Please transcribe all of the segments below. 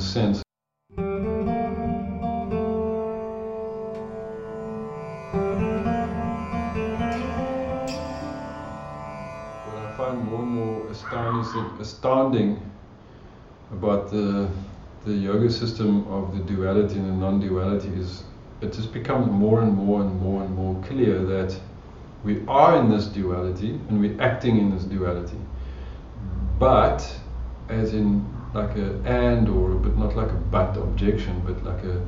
What I find more and more astounding, astounding about the, the yoga system of the duality and the non duality is it just becomes more and more and more and more clear that we are in this duality and we're acting in this duality. But, as in like a and or, but not like a but objection, but like a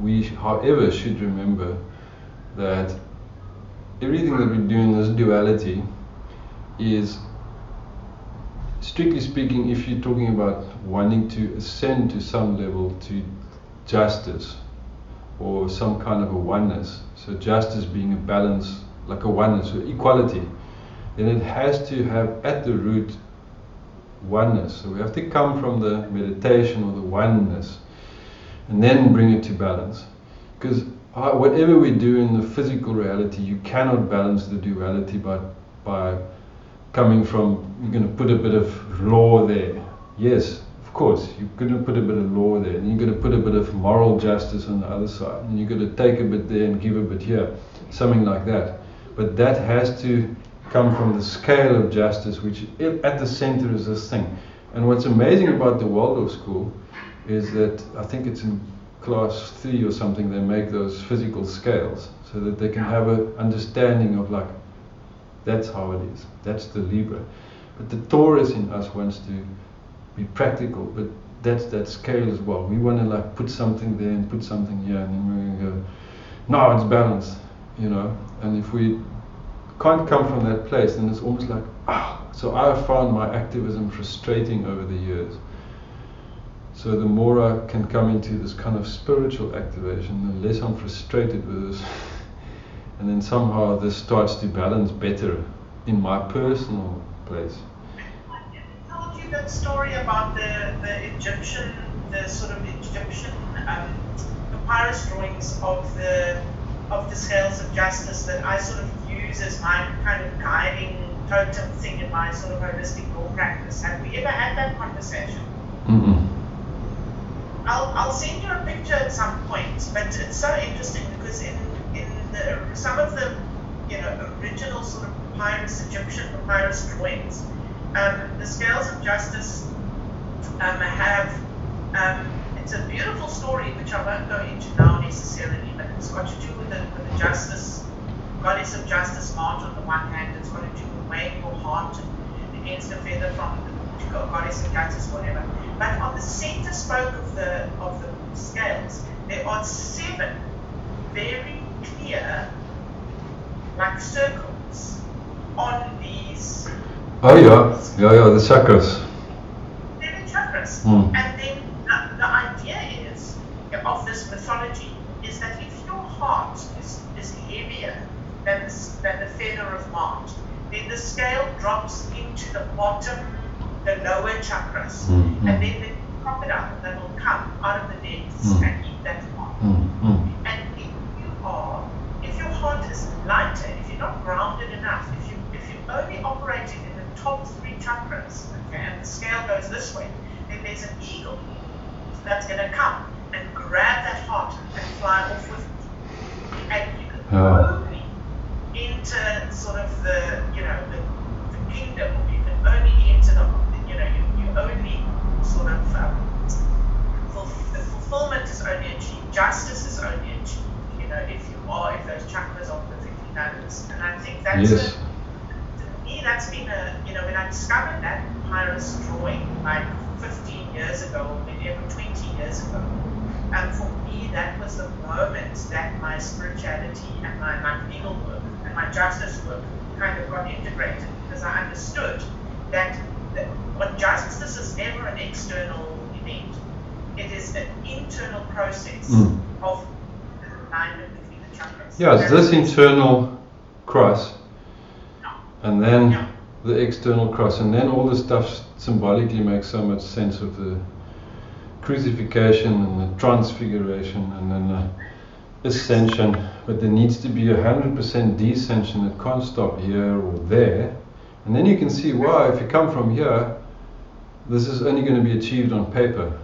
we, however, should remember that everything that we do in this duality is, strictly speaking, if you're talking about wanting to ascend to some level to justice or some kind of a oneness, so justice being a balance, like a oneness or equality, then it has to have at the root oneness. So we have to come from the meditation or the oneness and then bring it to balance. Because uh, whatever we do in the physical reality, you cannot balance the duality by, by coming from, you're going to put a bit of law there. Yes, of course, you're going to put a bit of law there, and you're going to put a bit of moral justice on the other side, and you're going to take a bit there and give a bit here, something like that. But that has to come from the scale of justice, which at the center is this thing. And what's amazing about the Waldorf school is that I think it's in class three or something, they make those physical scales so that they can have an understanding of like, that's how it is, that's the Libra. But the Taurus in us wants to be practical, but that's that scale as well. We want to like put something there and put something here, and then we're going to go, no, it's balanced, you know. And if we can't come from that place, then it's almost like, ah. So I have found my activism frustrating over the years. So the more I can come into this kind of spiritual activation, the less I'm frustrated with this. and then somehow this starts to balance better in my personal place. I told you that story about the, the Egyptian, the sort of Egyptian um, papyrus drawings of the of the scales of justice that I sort of use as my kind of guiding totem thing in my sort of holistic law practice. Have we ever had that conversation? Mm-hmm. I'll, I'll send you a picture at some point, but it's so interesting because in, in the, some of the you know original sort of papyrus, Egyptian papyrus drawings, um, the scales of justice um, have um, it's a beautiful story which I won't go into now necessarily, it's got to do with the, with the justice, goddess of justice, Ma'at on the one hand, it's got to do with weighing your heart against a feather from the goddess of justice, whatever. But on the center spoke of the of the scales, there are seven very clear, like circles, on these. Oh yeah, yeah, yeah, the chakras. Seven chakras, Mm. and the, the idea is of this mythology is that if your heart is, is heavier than the, s- than the feather of Ma'at, then the scale drops into the bottom, the lower chakras, Mm, and then the crocodile that will come out of the depths Mm. and eat that heart. mm, mm. And if you are, if your heart is lighter, if you're not grounded enough, if you if you're only operating in the top three chakras, okay, and the scale goes this way, then there's an eagle that's going to come and grab that heart and fly off with it. And you can Yeah. Sort of the you know the, the kingdom. You can only enter the you know you, you only sort of um, fulf- the fulfillment is only achieved, justice is only achieved. You know if you are if those chakras are perfectly balanced. And I think that's Yes. a, to me that's been a you know when I discovered that papyrus drawing like 15 years ago or maybe even 20 years ago. And for me, that was the moment that my spirituality and my, my legal work my justice work kind of got integrated because I understood that, that what justice is never an external event. It is an internal process Mm. of alignment between the chakras. Yeah, it's this internal cross, and then the external cross, and then all the stuff symbolically makes so much sense of the crucifixion and the transfiguration and then the ascension. But there needs to be a hundred percent descension. It can't stop here or there, and then you can see why. If you come from here, this is only going to be achieved on paper.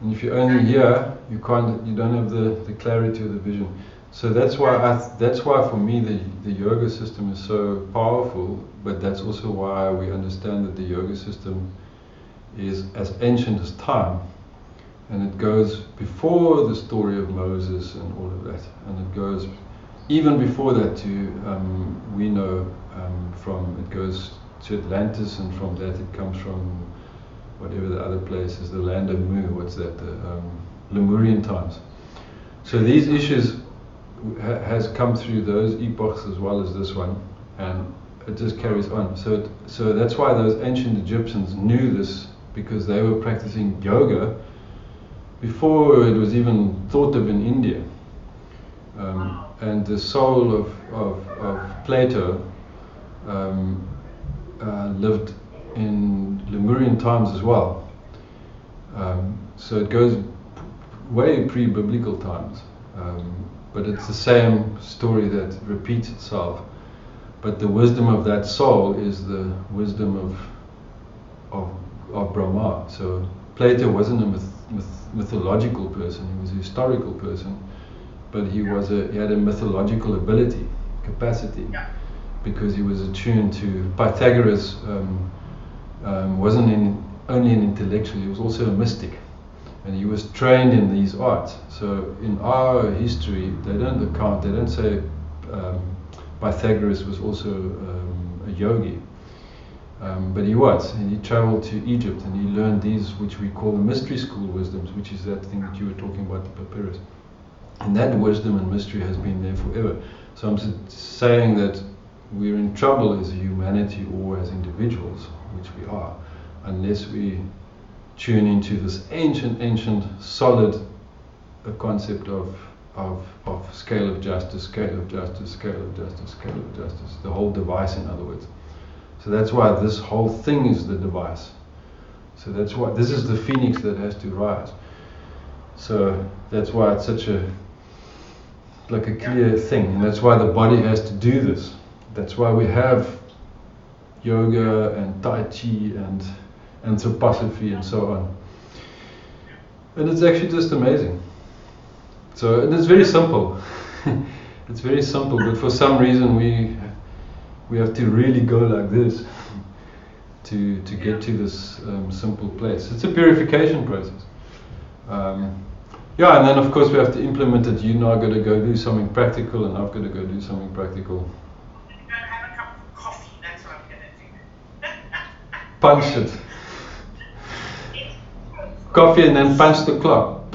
And if you're only here, you can't, you don't have the, the clarity of the vision. So that's why I th- that's why for me the, the yoga system is so powerful. But that's also why we understand that the yoga system is as ancient as time, and it goes before the story of Moses and all of that, and it goes even before that to um, we know um, from it goes to Atlantis, and from that it comes from whatever the other place is, the land of Mu. What's that? The um, Lemurian times. So these issues ha- has come through those epochs as well as this one, and it just carries on. So, it, so that's why those ancient Egyptians knew this because they were practicing yoga before it was even thought of in India. Um, and the soul of, of, of Plato um, uh, lived in Lemurian times as well. Um, so it goes way pre-biblical times, um, but it's the same story that repeats itself. But the wisdom of that soul is the wisdom of of, of Brahma. So Plato wasn't a myth, myth, mythological person; he was a historical person, but he was a he had a mythological ability, capacity, because he was attuned to Pythagoras. Um, um, wasn't in, only an intellectual; he was also a mystic and he was trained in these arts. So in our history, they don't account, they don't say um, Pythagoras was also um, a yogi, um, but he was, and he traveled to Egypt and he learned these, which we call the mystery school wisdoms, which is that thing that you were talking about, the papyrus. And that wisdom and mystery has been there forever. So I'm saying that we're in trouble as a humanity or as individuals, which we are, unless we tune into this ancient, ancient, solid concept of, of, of scale of justice, scale of justice, scale of justice, scale of justice. The whole device, in other words. So that's why this whole thing is the device. So that's why this is the phoenix that has to rise. So that's why it's such a like a clear thing, and that's why the body has to do this. That's why we have yoga and tai chi and anthroposophy and so on. And it's actually just amazing. So and it's very simple. it's very simple, but for some reason we we have to really go like this to to get to this um, simple place. It's a purification process. Um, yeah, and then of course we have to implement it. You're now going to go do something practical, and I've got to go do something practical. Have a cup of coffee. That's what I'm going to do. Punch it. Coffee and then punch the clock.